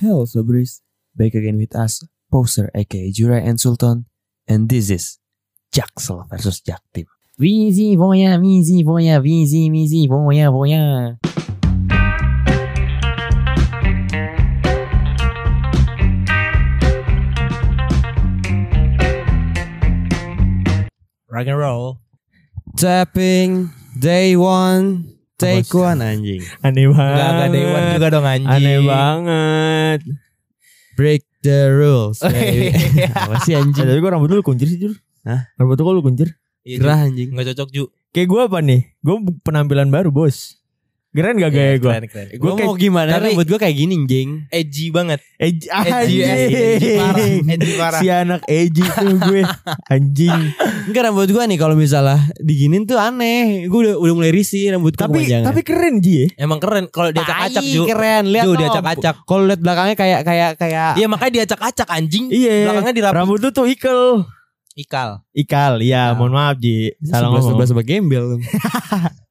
Hello Sobris, back again with us, Poser aka Jurai and Sultan, and this is Jaksel versus Jaktim. Vizi voya, vizi voya, vizi, vizi voya, voya. Rock and roll. Tapping, day one, take one anjing. Aneh banget. Enggak enggak Dewan juga dong anjing. Aneh banget. Break the rules. baby. Apa sih anjing? tapi gue rambut lu kuncir sih Jur. Hah? Rambut lu kok lu kuncir? Iya, Gerah anjing. Enggak cocok Ju. Kayak gue apa nih? Gue penampilan baru bos. Keren gak gaya gue? Keren keren. Gue mau gimana? tapi- Rambut gue kayak gini, jing. Edgy banget. Edgy, Edgy, edgy, edgy parah. Edgy parah. Si anak edgy tuh gue Anjing Enggak rambut gue nih kalau misalnya diginin tuh aneh. Gue udah udah mulai risih rambut gue Tapi tapi keren Ji ya Emang keren kalau diacak-acak Ju. keren. Lihat Ju diacak-acak. Kalau lihat belakangnya kayak kayak kayak Iya makanya diacak-acak anjing. Iya Belakangnya dirapi. Rambut lu tuh ikel Ikal. Ikal ya Ikal. mohon maaf Ji Salah ngomong sebelah sebelah gembel.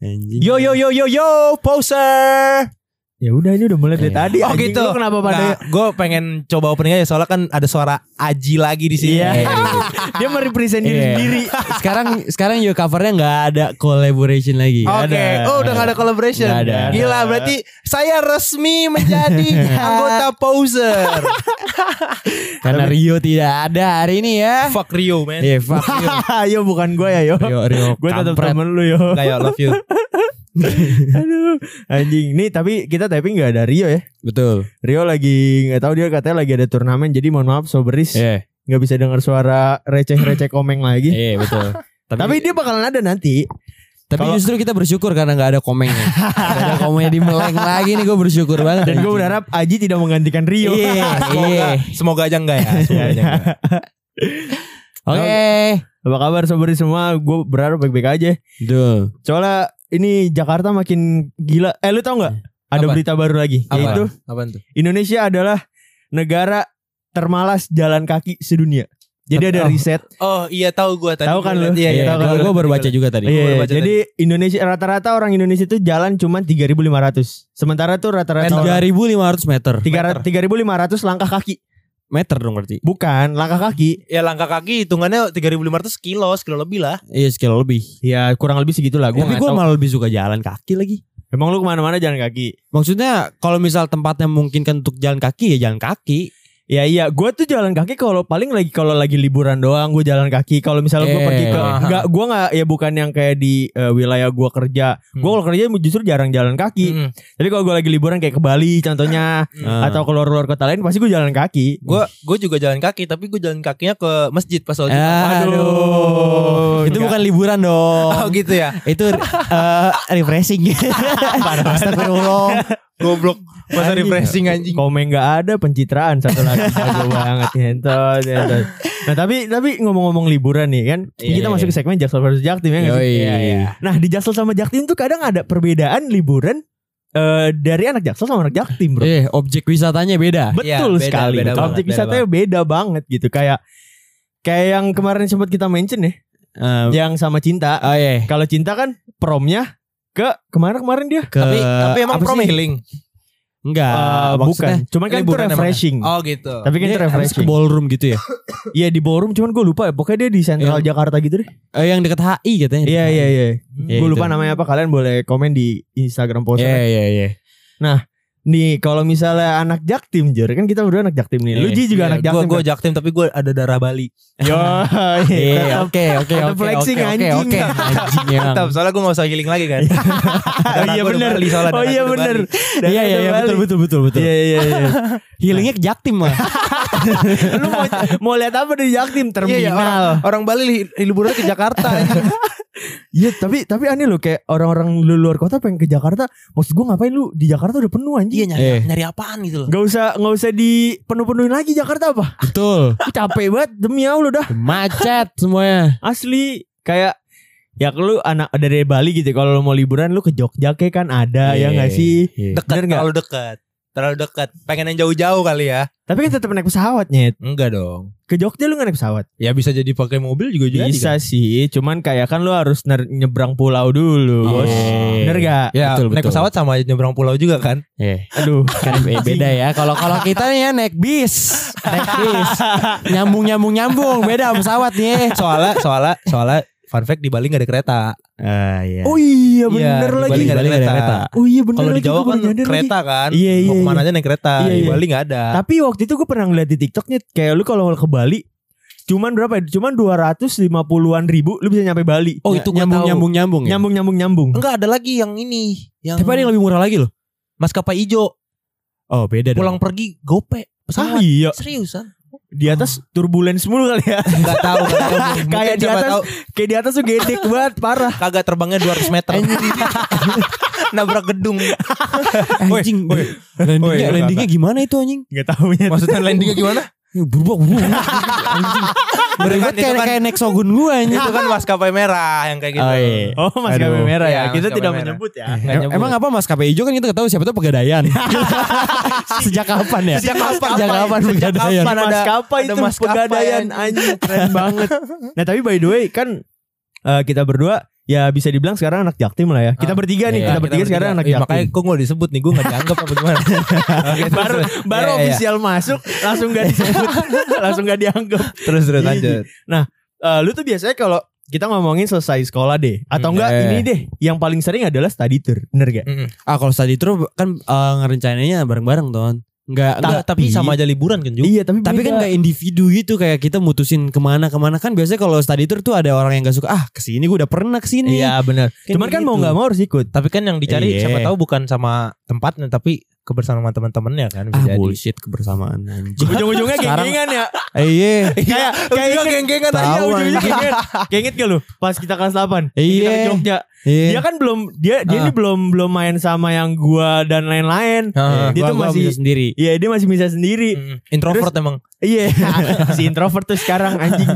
Anjing. Yo yo yo yo yo poser. Ya udah ini udah mulai dari Iya. tadi Oh anjing. gitu. Lu kenapa pada gue pengen coba opening aja soalnya kan ada suara Aji lagi di sini. Iya Dia merepresent diri Iya. sendiri sekarang sekarang juga covernya nggak ada collaboration lagi. Oke, ada. oh udah gak ada collaboration. Nggak ada. Gila, berarti saya resmi menjadi anggota poser. Karena Rio tidak ada hari ini ya. Fuck Rio, man. Iya, fuck Rio. Yo bukan gue ya yo Rio, Rio Gue tetap temen lu yo Kayak love you. Aduh Anjing Nih tapi kita typing gak ada Rio ya Betul. Rio lagi nggak tahu dia katanya lagi ada turnamen jadi mohon maaf soberis Iya, nggak bisa dengar suara receh-receh komeng lagi. iya betul. Tapi dia bakalan ada nanti. Tapi Kalau- justru kita bersyukur karena nggak ada komennya. Nggak ada di meleng lagi nih gue bersyukur banget. Dan gue berharap Aji tidak menggantikan Rio. Iya, Semoga, iya. semoga aja enggak ya. Semoga aja enggak. Oke. Apa kabar soberis semua? Gue berharap baik-baik aja. Duh. Soalnya ini Jakarta makin gila. Eh lu tau nggak? Ada Apa? berita baru lagi. Apa? Yaitu Apaan tuh? Indonesia adalah negara termalas jalan kaki sedunia. Jadi ada Oh. riset. Oh iya tahu gue tadi. Tahu kan lu? Iya, iya, Iya, tahu gue kan. gue baru baca juga tadi. Iya, baru baca jadi Indonesia rata-rata orang Indonesia itu jalan cuma 3.500. Sementara tuh rata-rata Tiga orang- ribu lima ratus meter. tiga- 3.500 langkah kaki. Meter dong berarti. Bukan, langkah kaki. Ya langkah kaki hitungannya 3.500 kilo, sekilo lebih lah. Iya sekilo lebih. Ya kurang lebih segitulah. Gua Tapi gue malah lebih suka jalan kaki lagi. Emang lu ke mana-mana jalan kaki? Maksudnya kalau misal tempatnya memungkinkan untuk jalan kaki ya jalan kaki. Ya iya, gue tuh jalan kaki kalau paling lagi kalau lagi liburan doang gue jalan kaki. Kalau misalnya gue Eh. pergi ke Aha. enggak gue nggak ya bukan yang kayak di eh, wilayah gue kerja. Hmm. Gue kalau kerja justru jarang jalan kaki. Mm. Tapi kalau gue lagi liburan kayak ke Bali contohnya Ah. atau keluar luar kota lain pasti gue jalan kaki. Gue gue juga jalan kaki, tapi gue jalan kakinya ke masjid pas Jumat. Aduh. Itu bukan liburan dong. Oh gitu ya. Itu eh, refreshing. Astagfirullah. Goblok. Masa refreshing anjing. Komen nggak ada pencitraan satu lagi jago banget ngentot, ngentot. Nah tapi tapi ngomong-ngomong liburan nih kan Iya, kita iya, masuk ke segmen Jaksel versus Jaktim ya. Iya, iya. Nah di Jaksel sama Jaktim tuh kadang ada perbedaan liburan eh dari anak Jaksel sama anak Jaktim bro. Eh, objek wisatanya beda. Betul Iya, beda, sekali. beda banget, Objek beda wisatanya beda banget gitu kayak kayak yang kemarin sempat kita mention ya, Eh, yang sama cinta. oh iya. Kalau cinta kan promnya ke ke mana kemarin dia? Ke, Tapi tapi emang healing. Enggak, Eh, maksudnya bukan. Cuman kan itu emang. refreshing. Oh gitu. Tapi kan dia itu habis ke refreshing. ballroom gitu ya. Iya di ballroom cuman gue lupa ya. Pokoknya dia di Central Yang- Jakarta gitu deh. Eh, yang dekat HI katanya. Iya iya iya. Iya, gue itu. lupa namanya apa. Kalian boleh komen di Instagram post. Iya iya iya. Nih kalau misalnya anak Jaktim Jor kan kita berdua anak Jaktim nih. Lu Iya. Ji juga anak Gue Jaktim. gue kan? jaktim tapi gue ada darah Bali. Yo. Iya, oke oke oke flexing, oke, oke, anjing. Oke, anjing. Tetap soalnya gue gak usah healing lagi kan. Oh iya bener. Oh iya bener. Iya iya iya betul betul betul betul. Iya iya iya. Healingnya ke Jaktim mah. Lu mau mau lihat apa di Jaktim Iya, iya, terminal? orang Bali li, liburan ke Jakarta. Iya tapi tapi aneh loh kayak orang-orang lu luar kota pengen ke Jakarta. Maksud gue ngapain lu di Jakarta udah penuh Iya anjing. nyari, Eh. nyari apaan gitu loh. Gak usah nggak usah dipenuh-penuhin lagi Jakarta apa? betul. Capek banget demi Allah dah. Macet semuanya. Asli kayak ya lu anak dari Bali gitu kalau lu mau liburan lu ke Jogja kayak kan ada ya Iya, nggak sih? iya. Dekat Bener nggak? kalau dekat. Terlalu dekat. Pengen yang jauh-jauh kali ya. Tapi kan tetap naik pesawat nyet. Enggak dong. Ke Jogja lu gak naik pesawat? Ya bisa jadi pakai mobil juga jadi. Bisa kan? sih, cuman kayak kan lu harus ner- nyebrang pulau dulu, Oh. bos. Bener gak? Ya, Betul, naik betul. pesawat sama aja nyebrang pulau juga kan. Eh, Aduh. kan be- beda ya. Kalau kalau kita nih ya naik bis, naik bis, nyambung nyambung nyambung, beda pesawat nih. Soalnya soalnya soalnya fun fact di Bali nggak ada kereta. Ah iya. Oh iya Iya, bener di lagi. Bali nggak ada Bali nggak ada kereta. kereta. Oh iya bener Kalau di lagi, Jawa kan kereta kan. Iya, iya, Mau iya. ke mana aja naik kereta. Iya, di iya. Bali nggak ada. Tapi waktu itu gue pernah ngeliat di TikToknya kayak lu kalau ke Bali cuman berapa ya? Cuman 250-an ribu lu bisa nyampe Bali. Oh, itu nyambung nyambung nyambung ya. Nyambung nyambung nyambung. Enggak ada lagi yang ini. Yang Tapi ada yang lebih murah lagi loh. maskapai ijo. Oh beda Pulang pergi gope. Ah Pesawat. iya. Seriusan? Di atas turbulence mulu kali ya. Enggak tahu. nggak tahu. Mungkin Kayak di atas tahu kayak di atas tuh gedek banget parah. kagak terbangnya 200 meter. Nabrak gedung. Anjing. Landingnya, Woi, landingnya gimana itu anjing? Enggak tahu ya. Maksudnya landingnya gimana? Ya, Berubah berubah. Itu kayak kan- kayak naik sogun gua anjing. itu kan maskapai merah yang kayak gitu. Oh, iya. Oh, maskapai Aduh. merah ya. Iya, Kita tidak merah. menyebut ya. Em- nyebut. Emang apa maskapai hijau kan kita ketahui siapa tuh pegadaian. Sejak kapan ya? Sejak kapan? Sejak kapan Sejak pegadaian? kapan? ada- maskapai itu maskapai, pegadaian anjing. keren banget. Nah, tapi by the way kan eh, kita berdua ya bisa dibilang sekarang anak jaktim lah ya. Kita Ah, bertiga nih, iya, kita bertiga sekarang anak Iya, jaktim. makanya kok nggak disebut nih gue nggak dianggap apa gimana terus, baru terus. baru Iya, iya. official masuk langsung gak disebut langsung gak dianggap terus terus Iya, lanjut Eh, lu tuh biasanya kalau kita ngomongin selesai sekolah deh atau Hmm, enggak eh. ini deh yang paling sering adalah study tour bener gak Mm-mm. Ah kalau study tour kan eh, ngerencanainnya bareng-bareng ton. Enggak, Enggak, tapi sama aja liburan kan Ju iya tapi Tapi kan beda. gak individu gitu kayak kita mutusin ke mana ke mana kan biasanya kalau study tour tuh ada orang yang gak suka ah ke sini gue udah pernah ke sini. iya bener Kan cuman kan gitu. mau nggak mau harus ikut tapi kan yang dicari Iya. siapa tahu bukan sama tempatnya tapi kebersamaan teman-temannya kan bisa Ah jadi bullshit kebersamaan anjing. ujung-ujungnya geng-gengan ya Eh, iya. kayak kayak Ujungnya inget- geng-gengan Iya, Tahu, ujung-ujungnya geng-gengan. Kayak gak lu pas kita kelas 8 Iya. ke Jogja Iya. dia kan belum dia dia Ah. ini belum belum main sama yang gua dan lain-lain Ah. dia Gua- tuh gua masih bisa sendiri. Iya dia masih bisa sendiri Mm-mm. introvert emang Iya Si introvert tuh sekarang anjing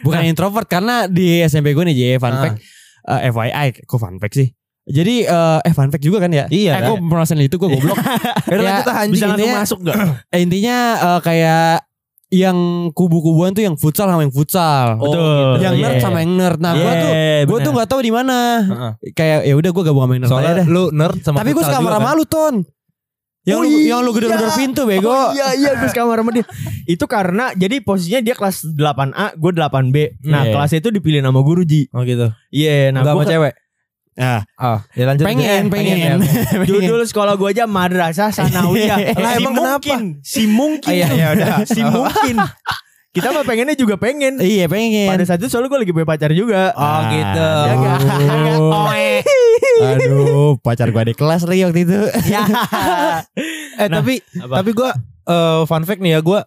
Bukan introvert karena di SMP gue nih J fun Ah. fact eh, FYI kok fun fact sih. Jadi eh eh fun fact juga kan ya? Iya, Eh kan? gue merasa itu gue goblok. Ya, ah, anjing Bisa langsung masuk gak? Eh, intinya eh, kayak yang kubu-kubuan tuh yang futsal sama yang futsal. Oh, Betul. yang Iya. nerd sama yang nerd. Nah, gue tuh Iya, gue tuh bener. nggak tahu di mana. Heeh. Kayak ya udah gue gabung sama yang nerd aja soalnya dah. lu nerd sama Tapi sekamar juga sama kan? lu ton. Yang Oh lu iya. yang lu gedor-gedor pintu bego. Oh iya iya gue sekamar sama dia Itu karena Jadi posisinya dia kelas 8A Gue 8B Nah Iya. kelasnya itu dipilih nama guru Ji oh gitu Iya nah Enggak gua sama cewek Nah, oh ya lanjut pengen, Eh, pengen. ya. Judul sekolah gue aja Madrasah Sanawiyah Lah, Si emang mungkin Si mungkin Ah, iya, iya, udah. Si mungkin Kita mah pengennya juga pengen Iya pengen. Pada saat itu soalnya gue lagi punya pacar juga Oh gitu. Ya? Aduh. Aduh, pacar gue di kelas lagi waktu itu. Ya Eh Nah, tapi apa? tapi gue eh, fun fact nih ya gue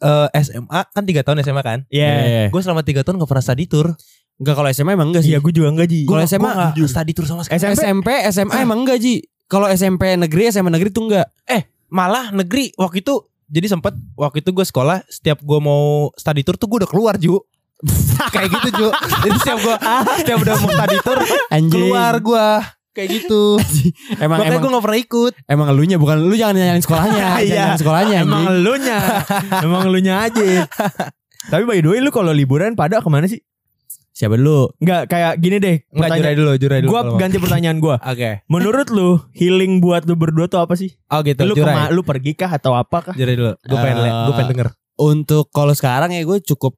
eh, SMA kan tiga tahun SMA kan. Iya Gue selama tiga tahun gak pernah study tour. Enggak kalau SMA emang enggak sih. Iya gue juga enggak Ji Kalau SMA gua nggak study tour sama sekali. SMP SMA emang enggak Ji. Kalau SMP negeri, SMA negeri tuh enggak. Malah negeri waktu itu jadi sempet waktu itu gue sekolah setiap gue mau study tour tuh gue udah keluar Ju. kayak gitu Ju. Jadi setiap gue setiap udah mau study tour Anjing. keluar gue kayak gitu. Emang Makanya emang gue gak pernah ikut. emang elunya bukan lu jangan nyalain sekolahnya, jangan Iya. nyalain sekolahnya Emang anjing. elunya Emang elunya aja Tapi by the way lu kalau liburan pada ke mana sih? Siapa dulu? Enggak kayak gini deh Enggak jurai dulu, jurai dulu. Gue kalau mau. ganti pertanyaan gue Oke. Menurut lu Healing buat lu berdua tuh apa sih? Oh gitu, Lu jurai. kema- lu pergi kah atau apa kah? Jurai dulu. Gue pengen Eh, gue pengen denger. Untuk kalau sekarang ya gue cukup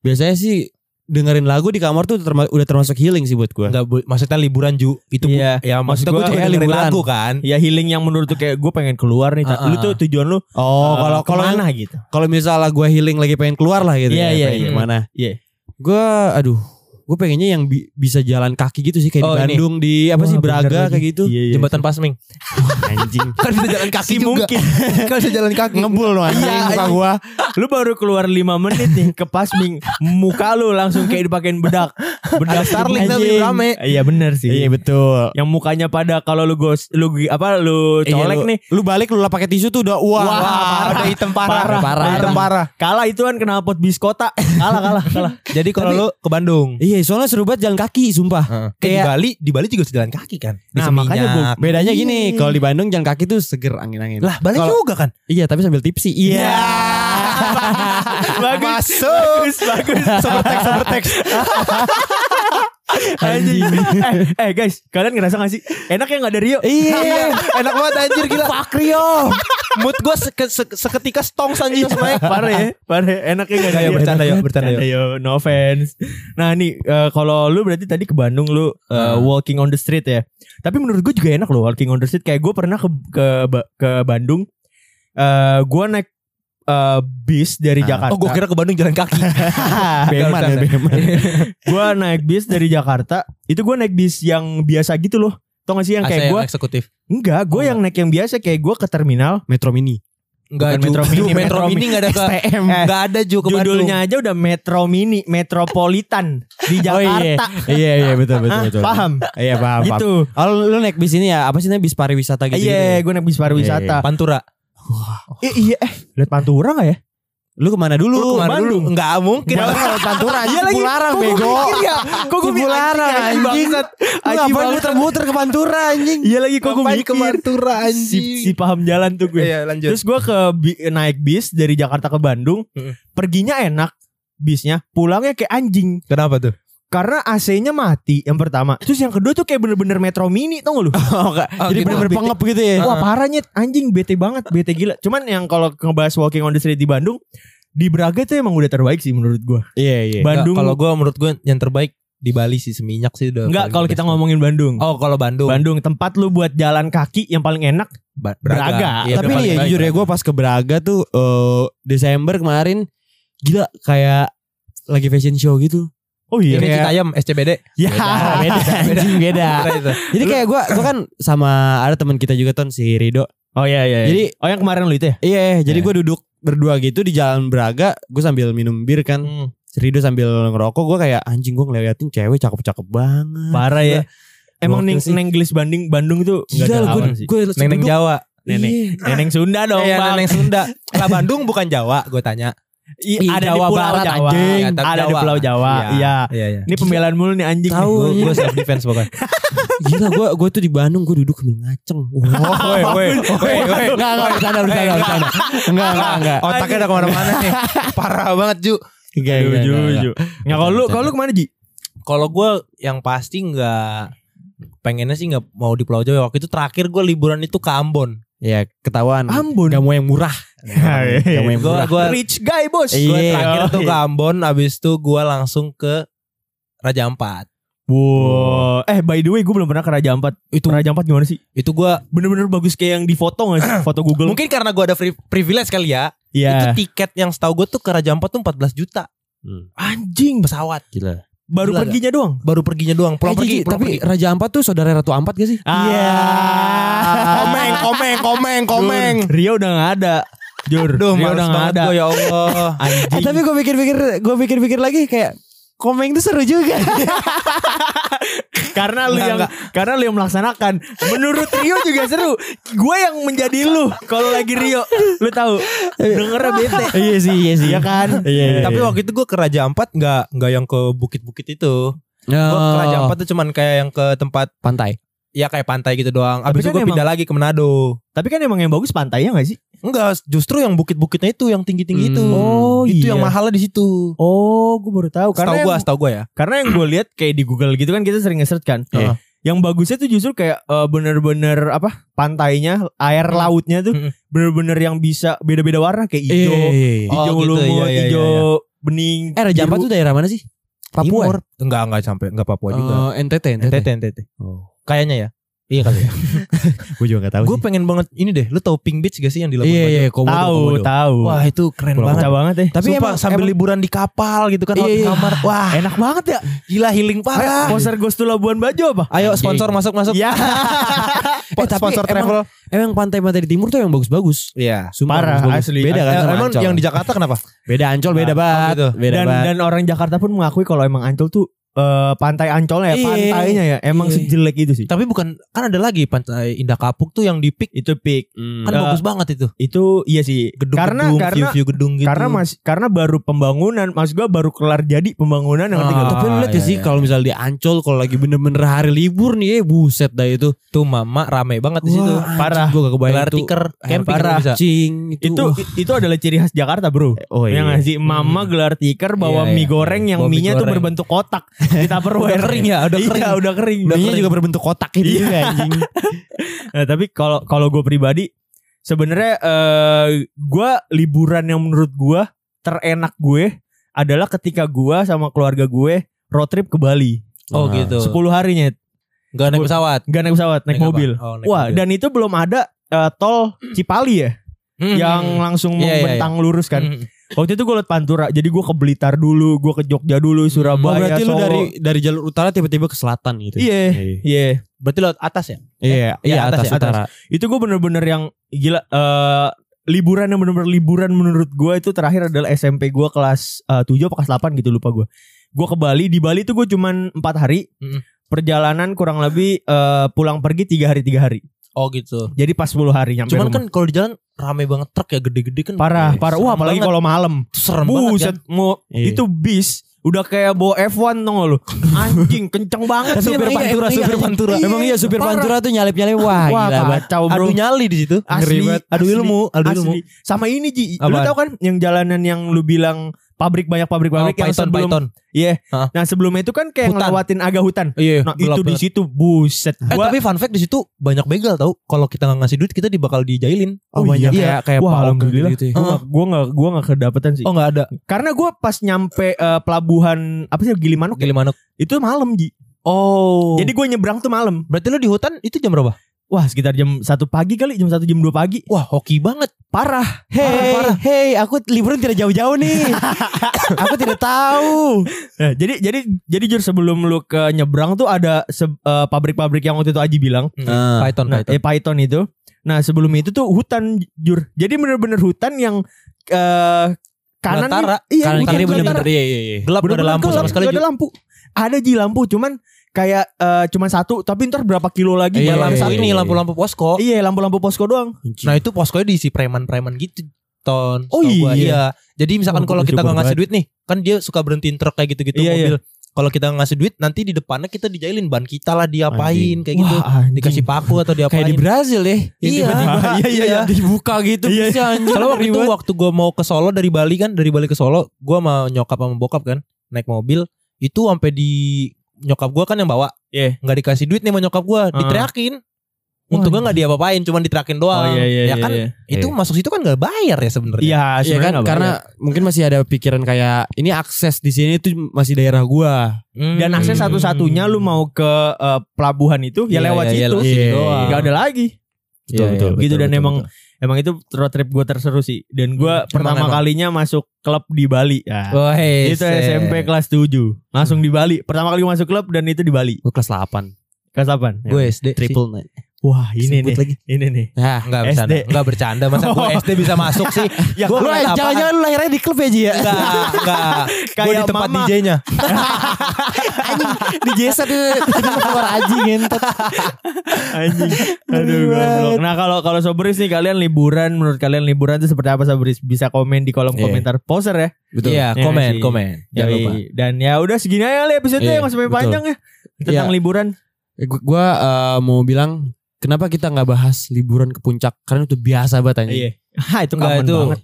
biasanya sih dengerin lagu di kamar tuh terma- udah termasuk healing sih buat gue. Enggak bu, maksudnya liburan Ju. Itu bu- Iya. ya Maksud maksudnya gue gua juga ya, dengerin liburan. lagu kan. Ya healing yang menurut tuh kayak gue pengen keluar nih. Uh-uh. Lu tuh tujuan lu Oh, eh, kalau kalau ke mana gitu? kalau misalnya gue healing lagi pengen keluar lah gitu Iya, ya, iya, pengen iya. ke mana? Iya. Gue, aduh, gue pengennya yang bi- bisa jalan kaki gitu sih kayak Oh, di ini. Bandung di apa sih Wah, bener Braga lagi. kayak gitu. Iya, iya. Jembatan Pasming. Anjing. kan bisa jalan kaki mungkin. kan bisa jalan kaki. Ngebul lu anjing Iya, muka gua. Lu baru keluar 5 menit nih ke pasming muka lu langsung kayak dipakein bedak. Bedak Starlink anjing. tapi rame. Iya bener sih. Iya betul. Yang mukanya pada kalau lu gos lu gi- apa lu Iya, colek lu, nih Lu balik lu lap pakai tisu tuh udah wah. Wah, Wah, udah hitam parah. Parah, Udah hitam parah. parah. kalah itu kan kena pot bis kota. Kalah kalah kalah. Jadi kalau lu ke Bandung. Iya Iya, soalnya seru banget jalan kaki, sumpah. Heeh. Kayak di Kayak- Bali, di Bali juga jalan kaki kan. Di Nah, makanya Seminyak. gua- Bedanya Iya. gini, kalau di Bandung jalan kaki tuh seger angin-angin. Lah, Bali Kalau- juga kan. Iya, tapi sambil tipsi. Iya. bagus, Masuk. bagus, bagus. Sobertex, sobertex. Anjing. eh, eh guys, kalian ngerasa gak sih enak ya nggak ada Rio? Iya. Enak banget anjir gila. Fuck Rio. Mood gue seke- se- seketika stong anjing semuanya. parah ya, parah. ya. Enaknya Ayo Rio. bercanda yuk, bercanda yuk. yo, no offense. Nah nih, eh, kalau lu berarti tadi ke Bandung lu eh, Hmm. walking on the street ya. Tapi menurut gue juga enak loh walking on the street. Kayak gue pernah ke ke ke Bandung. Eh, gue naik eh, bis dari Ah. Jakarta. Oh gue kira ke Bandung jalan kaki. Beman ya, Beman. gue naik bis dari Jakarta. Itu gue naik bis yang biasa gitu loh. Tau gak sih yang kayak AC gue? eksekutif. Enggak, gue Oh, yang naik yang biasa kayak gue ke terminal. Metro Mini. Enggak, Metro Mini, Metro Metro Mini enggak ada ke STM. enggak ada Ju ke. Judulnya aja udah Metro Mini, Metropolitan di Oh iya. Jakarta. Iya, iya, betul, betul, Hah, betul. paham? Iya, paham. Gitu. Oh, lu naik bis ini ya, apa sih namanya bis pariwisata gitu? Iya, gue naik bis pariwisata. Pantura. Eh, iya, eh, lihat Pantura gak ya? Lu ke mana dulu? Lu ke mana Bandung. dulu? Enggak mungkin. Pantura Iya anjing lagi. Cipularang Kok gua bego. mikir ya? Kok gue Cipularang anjing. Lu ngapain muter-muter ke Pantura anjing? Iya lagi kok gue mikir. ke Pantura Si, anjing. si paham jalan tuh gue. Iya, lanjut. Terus gue ke naik bis dari Jakarta ke Bandung. Perginya enak bisnya, pulangnya kayak anjing. Kenapa tuh? Karena AC-nya mati yang pertama. Terus yang kedua tuh kayak bener-bener Metro Mini tau gak lu? Oh, enggak. Oh, Jadi gitu. bener-bener pengep gitu ya. Wah parahnya anjing bete banget, bete gila. Cuman yang kalau ngebahas walking on the street di Bandung, di Braga tuh emang udah terbaik sih menurut gua. Iya, iya. Bandung. Nggak, kalau gue menurut gue yang terbaik di Bali sih seminyak sih udah. Enggak kalau kita ngomongin Bandung. Oh, kalau Bandung. Bandung tempat lu buat jalan kaki yang paling enak. Ba- Braga. Iya, Tapi udah nih ya jujur ya gue pas ke Braga tuh eh, Desember kemarin gila kayak lagi fashion show gitu. Oh Ini Kayak- Citayam SCBD. Ya beda beda. Beda itu. Jadi kayak gue gue kan sama ada teman kita juga ton si Rido. Oh iya iya. Jadi- oh yang kemarin lu itu ya? Iya, jadi Iya. gue duduk berdua gitu di jalan Braga, gue sambil minum bir kan. Hmm. Si Rido sambil ngerokok, gue kayak anjing gue ngeliatin cewek cakep-cakep banget. Parah ya. Emang neng, nenggelis Bandung Bandung tuh nggak Gila ada lawan sih. Neneng Jawa. Nenek. Iya. Neneng Sunda dong, Iya, Bang. Neneng Sunda. Lah Bandung bukan Jawa, gue tanya. Iya, Ih, ada Jawa di Pulau Barat, Jawa. anjing. Tapi ada di Jawa. Pulau Jawa. Iya. Iya, iya. Ini pembelaan mulu nih anjing. Tahu. Gue self defense pokoknya. Gila gue gue tuh di Bandung gue duduk sambil ngaceng. Wah. Woi, woi, woi, woi. Enggak, enggak, bercanda, bercanda, bercanda. Enggak, enggak, enggak. Otaknya udah ke mana-mana nih. Parah banget Ju. Enggak, enggak, Ju, enggak, Ju. enggak. Kalau lu kalau lu ke mana Ji? Kalau gue yang pasti nggak pengennya sih nggak mau di Pulau Jawa. Waktu itu terakhir gue liburan itu ke Ambon. Ya ketahuan. Ambon. Gak mau yang murah. Gak mau yang Gue murah. gue Rich guy, Bos. Iya. gue terakhir tuh ke iya. Ambon. Abis itu gue langsung ke Raja Ampat. Wow. Eh by the way gue belum pernah ke Raja Ampat. Itu Raja Ampat gimana sih? Itu gue Bener-bener bagus kayak yang di foto gak sih? Foto Google. mungkin karena gue ada free, privilege kali ya. Iya. Itu tiket yang setahu gue tuh ke Raja Ampat tuh 14 juta Anjing. pesawat. Gila. Baru Gila perginya doang. Baru perginya doang. Pulang Eh, pergi, pulang tapi pergi. Raja Ampat tuh saudara Ratu Ampat gak sih? Iya. Komeng, komeng, komeng, komeng. Jur, Rio udah gak ada. Jur, Rio males udah gak ada. gue ya Allah. Anjing. Eh, tapi gue pikir-pikir gue pikir-pikir lagi kayak komeng tuh seru juga. karena lu yang enggak. karena lu yang melaksanakan. Menurut Rio juga seru. Gue yang menjadi lu kalau lagi Rio. Lu tahu. Dengernya bete. iya sih, iya sih. Iya kan? Iya, iya. Tapi waktu itu gue ke Raja Ampat nggak nggak yang ke bukit-bukit itu. Gue Oh, ke Raja Ampat tuh cuman kayak yang ke tempat pantai. ya kayak pantai gitu doang. Tapi Abis itu kan gue pindah lagi ke Manado. Tapi kan emang yang bagus pantainya gak sih? Enggak, justru yang bukit-bukitnya itu yang tinggi-tinggi Hmm. itu. Oh, itu iya. yang mahalnya di situ. Oh, gue baru tahu. Karena gue, yang, setahu gue ya. karena yang gue lihat kayak di Google gitu kan kita sering nge-search kan. Iya. Yang bagusnya tuh justru kayak eh, bener-bener apa pantainya, air Hmm. lautnya tuh Hmm. bener-bener yang bisa beda-beda warna kayak hijau, Iya, iya, iya. Oh, hijau gitu, lumut, iya, iya, hijau bening. Eh Raja Ampat tuh daerah mana sih? Papua. Timur. Enggak, enggak sampai, enggak Papua juga. Oh, NTT, NTT. NTT, NTT. Oh. Kayaknya ya. Iya kali ya. Gue juga gak tahu gue pengen banget ini deh. Lu tahu Pink Beach gak sih yang di Labuan Iya, Bajo? iya, Komodo, Tahu, Komodo. tahu. Wah itu keren Pulau banget. Pecah banget ya. Tapi Sumpah, emang sambil emang- liburan di kapal gitu kan Iya, iya. kamar. Wah, Enak banget ya. gila healing parah. Poster Ghost to Labuan Bajo apa? Ayo sponsor masuk masuk. Ya. Po- Eh, tapi sponsor emang- travel. Emang pantai-pantai di timur tuh yang bagus-bagus. Iya. Sumpah Parah, bagus-bagus. asli. Beda kan Eh, sama emang Ancol. yang di Jakarta kenapa? Beda Ancol beda Nah, banget. gitu. Beda dan banget. dan orang Jakarta pun mengakui kalau emang Ancol tuh eh, pantai Ancolnya ya, Iya. pantainya ya emang Iya. sejelek itu sih. Tapi bukan kan ada lagi pantai Indah Kapuk tuh yang di peak Itu peak. Hmm. kan Eh, bagus banget itu. Itu iya sih. Gedung-gedung, karena karena view-view gedung gitu. karena mas karena baru pembangunan, maksud gua baru kelar jadi pembangunan yang Ah? Tapi lu lihat iya, ya sih iya. kalau misalnya di Ancol kalau lagi bener-bener hari libur nih, eh, buset dah itu. tuh mama rame banget di situ. Parah. Gue gak kebayang Gelar tuh. tikar camping parah. bisa. Cing, itu. Itu wah. itu adalah ciri khas Jakarta, Bro. oh Yang iya. ngasih mama gelar tikar bawa Iya, mie iya. goreng yang mie mie-nya tuh berbentuk kotak di Tupperware. Udah kering ya, udah kering. Iya, udah kering. Mie-nya juga berbentuk kotak gitu Iya. ya, anjing. Nah, tapi kalau kalau gue pribadi sebenarnya eh gue liburan yang menurut gue terenak gue adalah ketika gue sama keluarga gue road trip ke Bali. Oh Ah. gitu. 10 harinya Gak naik pesawat. nggak naik pesawat, naik, apa? mobil. Oh, naik Wah, mobil. dan itu belum ada eh, tol Cipali ya Hmm. yang langsung Iya, iya, membentang lurus kan. Hmm. Waktu itu gue liat Pantura, jadi gue ke Blitar dulu, gue ke Jogja dulu, Oh, Surabaya, berarti lu dari dari jalur utara tiba-tiba ke selatan gitu. Iya, Iya. iya. Berarti lewat atas ya? Iya, Iya, iya atas atas, ya, atas. utara. Itu gue bener-bener yang gila. eh liburan yang bener-bener liburan menurut gue itu terakhir adalah SMP gue kelas eh, 7 apa kelas 8 gitu lupa gue. Gue ke Bali, di Bali tuh gue cuman empat hari. Mm-mm. Perjalanan kurang lebih eh, pulang pergi tiga hari tiga hari. Oh gitu. Jadi pas 10 hari nyampe Cuman rumah. kan kalau di jalan rame banget truk ya gede-gede kan. parah, parah. Wah, apalagi kalau malam. serem banget kan. Buset, mau Iya. itu bis udah kayak bawa F1 tau gak lu Anjing kenceng banget Supir Emang iya, Pantura, iya, supir anjing. Pantura. Emang iya supir parah. Pantura tuh nyalip-nyalip wah, Wah gila kacau bro Adu nyali di situ. Asli, banget. Adu asli, ilmu, adu ilmu. asli. Sama ini Ji Lu tau kan yang jalanan yang lu bilang Pabrik banyak Oh, pabrik-pabrik yang Python, sebelum Python. Iya Hah? Nah sebelumnya itu kan kayak Hutan. ngelewatin agak hutan Iya, Nah itu di situ Buset Eh Gua tapi fun fact di situ banyak begal tau. Kalau kita nggak ngasih duit kita dibakal dijailin. Oh, banyak iya. kayak kayak Wah, alhamdulillah. gitu. ya. Gua gak, gua gak, gua gak kedapetan sih Oh nggak ada. Karena gue pas nyampe eh, pelabuhan Apa sih Gilimanuk ya? Gilimanuk. Itu malam Ji Oh. Jadi gue nyebrang tuh malam berarti lu di hutan itu jam berapa? Wah sekitar jam 1 pagi kali Jam 1 jam 2 pagi Wah hoki banget. Parah parah. hey, aku liburan tidak jauh-jauh nih. aku tidak tahu. Nah, jadi jadi jadi jujur sebelum lu ke nyebrang tuh ada se- eh, pabrik-pabrik yang waktu itu Aji bilang. Ah. Python, Nah, Python. eh Python itu. Nah, sebelum itu tuh hutan jur. Jadi bener-bener hutan yang eh kanan Belantara. iya, Kanan hutan kiri bener-bener iya iya iya. Gelap gak ada Bener-bener lampu gelap, sama sekali. nggak ada lampu. Ada ji lampu, cuman kayak eh, cuman satu, tapi ntar berapa kilo lagi Iya, lampu iya, satu. ini iya. lampu-lampu posko. Iya, lampu-lampu posko doang. Nah itu poskonya diisi preman-preman gitu. Ton. Oh, gua. iya. Jadi misalkan Oh, kalau kita nggak ngasih duit nih, kan dia suka berhentiin truk kayak gitu-gitu Iya, mobil. Kalau kita nggak ngasih duit, nanti di depannya kita dijailin ban kita lah diapain kayak gitu. Wah, anjing. Dikasih paku atau diapain. Kayak di Brazil ya. Yang Iya. Iya, iya, iya. dibuka gitu Iya, bisa anjing. Kalau waktu itu waktu gue mau ke Solo dari Bali kan, dari Bali ke Solo, gue sama nyokap sama bokap kan naik mobil, itu sampai di nyokap gue kan yang bawa, Iya. nggak dikasih duit nih sama nyokap gue, diteriakin. Untungnya nggak diapa-apain, cuman diterakin doang. Oh iya iya ya iya. kan iya. itu masuk situ kan nggak bayar ya sebenarnya. Iya, Iya kan karena mungkin masih ada pikiran kayak ini akses di sini tuh masih daerah gua. Hmm. Dan akses satu-satunya lu mau ke eh, pelabuhan itu ya Iya, lewat iya, iya, situ. situ Iya. doang. Gak ada lagi. Betul, Iya, betul, iya, gitu betul, dan betul, emang betul. emang itu road trip gue terseru sih. Dan gue Hmm, pertama emang, kalinya masuk klub di Bali. Ya. Wah, hei, itu set. SMP kelas 7 Langsung di Bali. Pertama kali masuk klub dan itu di Bali. Gua kelas 8. Kelas 8. Gue SD. Triple night. Wah, ini Sebut nih. lagi. Ini nih. Nah, Enggak bercanda. SD. Enggak bercanda. Masa gue. SD bisa masuk sih? Ya, Gua lu jangan-jangan lu lahirnya di klub ya Ji ya? Enggak, enggak. Gue di Kayak tempat. DJ-nya. di Jesa tuh keluar aji ngentot. Anjing. Aduh, goblok. Nah, kalau kalau Sobris nih kalian liburan menurut kalian liburan itu seperti apa Sobris? Bisa komen di kolom Iya. komentar poster ya. Betul. Iya, Iya komen, sih. komen. Jangan lupa. Dan ya udah segini aja kali episode Iya, yang sampai betul. panjang ya. Tentang Iya. liburan. Eh, gua- Gua eh, mau bilang kenapa kita nggak bahas liburan ke puncak karena itu biasa banget anjing. Iya. Ha, itu Enggak common itu banget.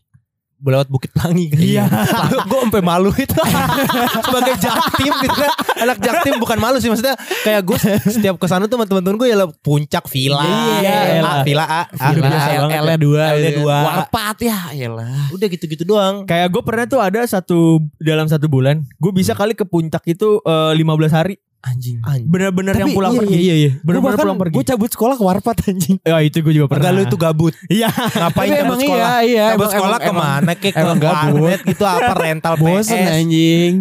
Lewat Bukit Pelangi kan. Iya. gue sampai malu itu. Sebagai jaktim gitu kan. Anak jaktim bukan malu sih maksudnya kayak gue setiap ke sana tuh teman-teman gue ya lah puncak villa. Iya, A, elah. villa A. A, Udah Gila, biasa A. banget L-nya dua, L-nya gitu. dua. Warpat ya, iyalah. Udah gitu-gitu doang. Kayak gue pernah tuh ada satu dalam satu bulan, gue bisa kali ke puncak itu eh, 15 hari. Anjing. Bener-bener yang pulang iya, pergi. Iya, iya. Bener-bener pulang pergi. Gue cabut sekolah ke Warpat anjing. Ya itu gue juga pernah. Enggak lu itu gabut. Iya. Ngapain cabut emang sekolah? iya, iya. Cabut Emang- sekolah emang- ke mana? Kayak ke emang gabut. warnet gitu apa rental Bosen PS. anjing.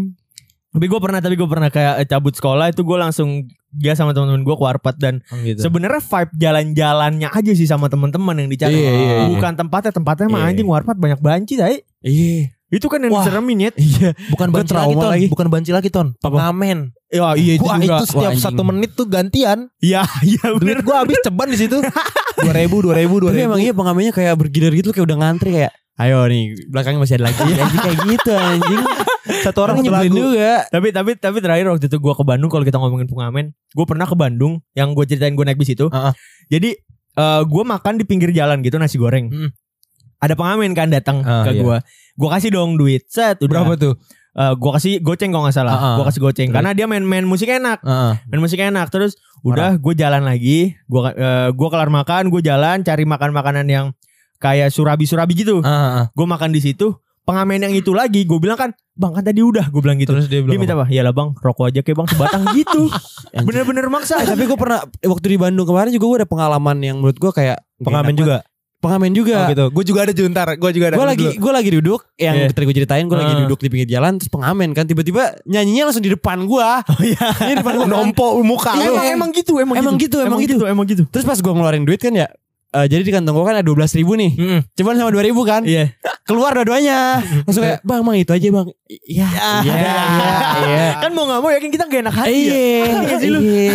Tapi gue pernah, tapi gue pernah kayak eh, cabut sekolah itu gue langsung dia sama teman-teman gue ke Warpat dan Oh, gitu. sebenarnya vibe jalan-jalannya aja sih sama teman-teman yang dicari. Iya, iya, iya. Bukan tempatnya, tempatnya mah Iya. anjing Warpat banyak banci tai. Iya. Itu kan yang Wah. diseremin ya. Iya. Bukan Gua banci lagi ton, lagi. bukan banci lagi ton. Pengamen. Ya iya itu Wah juga. itu setiap Wah, satu menit tuh gantian. Iya iya Duit bener. gue habis ceban di situ. Dua ribu, dua ribu, dua Tapi ribu. emang iya pengamennya kayak bergilir gitu kayak udah ngantri kayak Ayo nih belakangnya masih ada lagi anjing kayak gitu anjing. Satu orang nyebelin lagu. juga. Tapi tapi tapi terakhir waktu itu gue ke Bandung kalau kita ngomongin pengamen, gue pernah ke Bandung yang gue ceritain gue naik bis itu. Heeh. Jadi eh gue makan di pinggir jalan gitu nasi goreng. Mm. Ada pengamen kan datang Ah, ke iya. gue. Gue kasih dong duit set. Udah. Berapa tuh? Eh, gue kasih goceng kalau nggak salah. Ah, ah. Gue kasih goceng Terus? karena dia main main musik enak. Heeh. Main musik enak terus udah gue jalan lagi. Gue eh, gue kelar makan, gue jalan cari makan makanan yang kayak surabi surabi gitu. Heeh. Gue makan di situ. Pengamen yang itu lagi, gue bilang kan, bang kan tadi udah, gue bilang gitu. Terus dia Dia bilang minta apa? Ya lah bang, rokok aja kayak bang sebatang gitu. Bener-bener maksa. Eh, tapi gue pernah waktu di Bandung kemarin juga gue ada pengalaman yang menurut gue kayak pengamen juga. Pengamen Oh juga. gitu. Gue juga ada juntar. Gue juga ada. Gue lagi gue lagi duduk yang Iya. tadi gue ceritain gue lagi Ah. duduk di pinggir jalan terus pengamen kan tiba-tiba nyanyinya langsung di depan gue. Oh iya. Ini depan gue nompo muka Iya, emang, emang gitu, emang, Emang gitu, emang gitu. emang gitu. Terus pas gue ngeluarin duit kan ya eh, jadi di kantong gue kan ada 12 ribu nih Mm-mm. Cuman sama 2 ribu kan Iya. Keluar dua-duanya Langsung kayak Bang bang itu aja bang Iya Iya Iya Iya Kan mau gak mau yakin kita gak enak hati ya. Iya Iya. Iya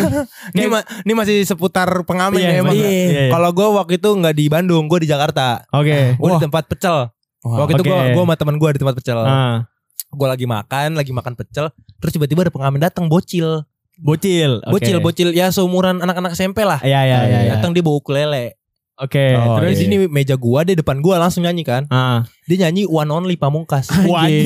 Ini, ma- ini masih seputar pengamen Iya, ya emang. iya, iya, iya. Kalau gue waktu itu nggak di Bandung, gue di Jakarta. Oke. Gue di tempat pecel. Wah, waktu itu gue gue sama teman gue di tempat pecel. Ah, Gue lagi makan, lagi makan pecel. Terus tiba-tiba ada pengamen datang bocil. bocil. oke. Bocil, bocil ya seumuran anak-anak SMP lah. Iya, iya, iya. iya. Datang dia bawa ukulele. Oke, Oh, terus Terus ini meja gua dia depan gua langsung nyanyi kan. Ah. Dia nyanyi One Only Pamungkas. Wajib.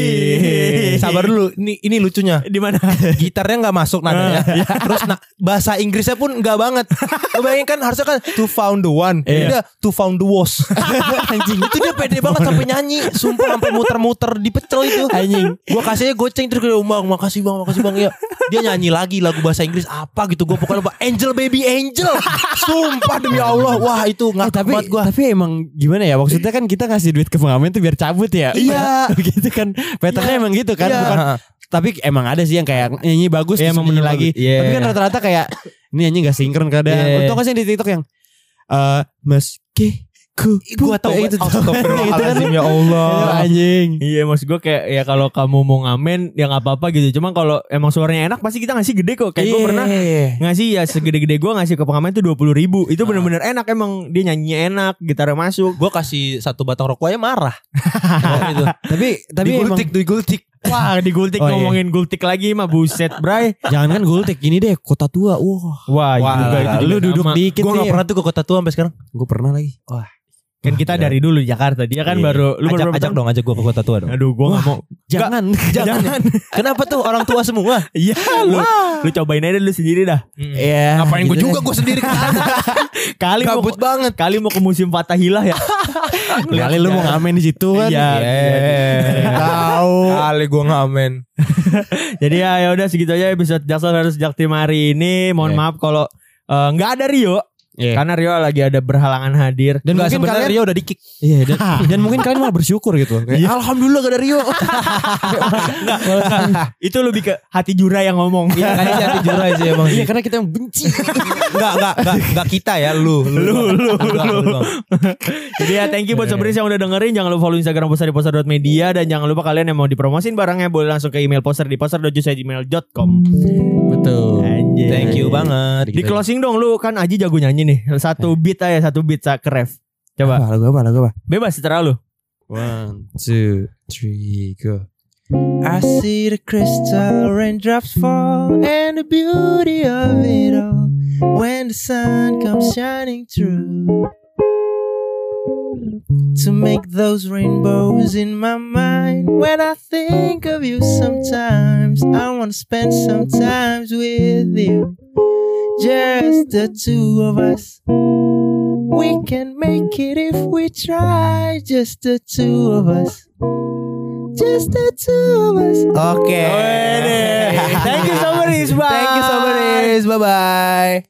Sabar dulu, ini ini lucunya. Di mana? Gitarnya nggak masuk nadanya. Terus na- bahasa Inggrisnya pun nggak banget. Lo bayangin kan harusnya kan to found the one. Ini dia to found the was. Anjing itu dia pede banget sampai nyanyi. Sumpah sampai muter-muter di pecel itu. Anjing. Gua kasihnya goceng terus dia bang makasih bang makasih bang ya. Dia nyanyi lagi lagu bahasa Inggris apa gitu. Gua pokoknya lupa Angel Baby Angel. Sumpah demi Allah. Wah itu Eh, nggak tapi banget gua. tapi emang gimana ya maksudnya kan kita ngasih duit ke pengamen tuh biar cabut ya Iya. gitu kan patternnya Iya. emang gitu kan Iya. bukan tapi emang ada sih yang kayak nyanyi bagus Iya, emang nyanyi lagi. Iya. tapi kan rata-rata kayak ini nyanyi gak sinkron kadang Iya. Untung kan sih yang di TikTok yang eh meski ku Gua tau itu tuh. Astagfirullahaladzim ya Itu Allah. anjing Iya maksud gue kayak ya kalau kamu mau ngamen ya nggak apa-apa gitu. Cuma kalau emang suaranya enak pasti kita ngasih gede kok. Kayak gue Iya. pernah ngasih ya segede-gede gue ngasih ke pengamen tuh dua puluh ribu. Itu bener-bener enak emang dia nyanyinya enak, gitarnya masuk. Gue kasih satu batang rokok aja marah. Oh, itu. tapi tapi emang digultik, digultik. Wah digultik Oh, iya. ngomongin gultik lagi mah buset bray. jangan kan gultik ini deh kota tua wah Wah, Wah, juga itu lu duduk sama. dikit Gue gak pernah tuh ke kota tua sampai sekarang. gue pernah lagi Kan kita dari dulu di Jakarta. Dia kan Iya. baru lu ajak, baru ajak dong, ajak gue ke kota tua dong. Aduh gue gak mau. jangan Jangan. Kenapa tuh orang tua semua? Iya lu, lu cobain aja dulu sendiri dah. Iya Ngapain gue gitu juga deh. gue sendiri ke sana. Kali mau Gabut banget. kali mau ke musim Fathahilah ya. kali lu mau ngamen di situ kan Iya. Tahu. Kali gue ngamen. Jadi ya ya udah segitu aja episode Jaksel versus Jaktim hari ini. Mohon Iya. maaf kalau eh, nggak ada Rio Iya. karena Rio lagi ada berhalangan hadir. dan mungkin sebenarnya kalian Rio udah di kick. Iya dan, dan mungkin kalian malah bersyukur gitu. Kayak, Alhamdulillah gak ada Rio. Itu lebih ke hati Jura yang ngomong. Iya kayaknya sih hati jurai sih emang. Iya karena kita yang benci. Enggak, enggak, enggak, enggak kita ya, lu. Lu, lu, lu. Jadi ya thank you buat Sobris yang udah dengerin. Jangan lupa follow Instagram poster di poster.media dan jangan lupa kalian yang mau dipromosin barangnya boleh langsung ke email poster di poster.jusai.gmail.com. Betul. Anjir. Thank you banget. Di closing dong lu kan Aji jago nyanyi nih. Satu beat aja, satu beat sa ref. Coba. Apa, lagu apa lagu apa? Bebas seterah lu. One, two, three, go. I see the crystal raindrops fall and the beauty of it all when the sun comes shining through. To make those rainbows in my mind when I think of you sometimes I want to spend some times with you just the two of us. We can make it if we try. Just the two of us. Just the two of us. Okay. Thank you so much, bye. Thank you so much Bye bye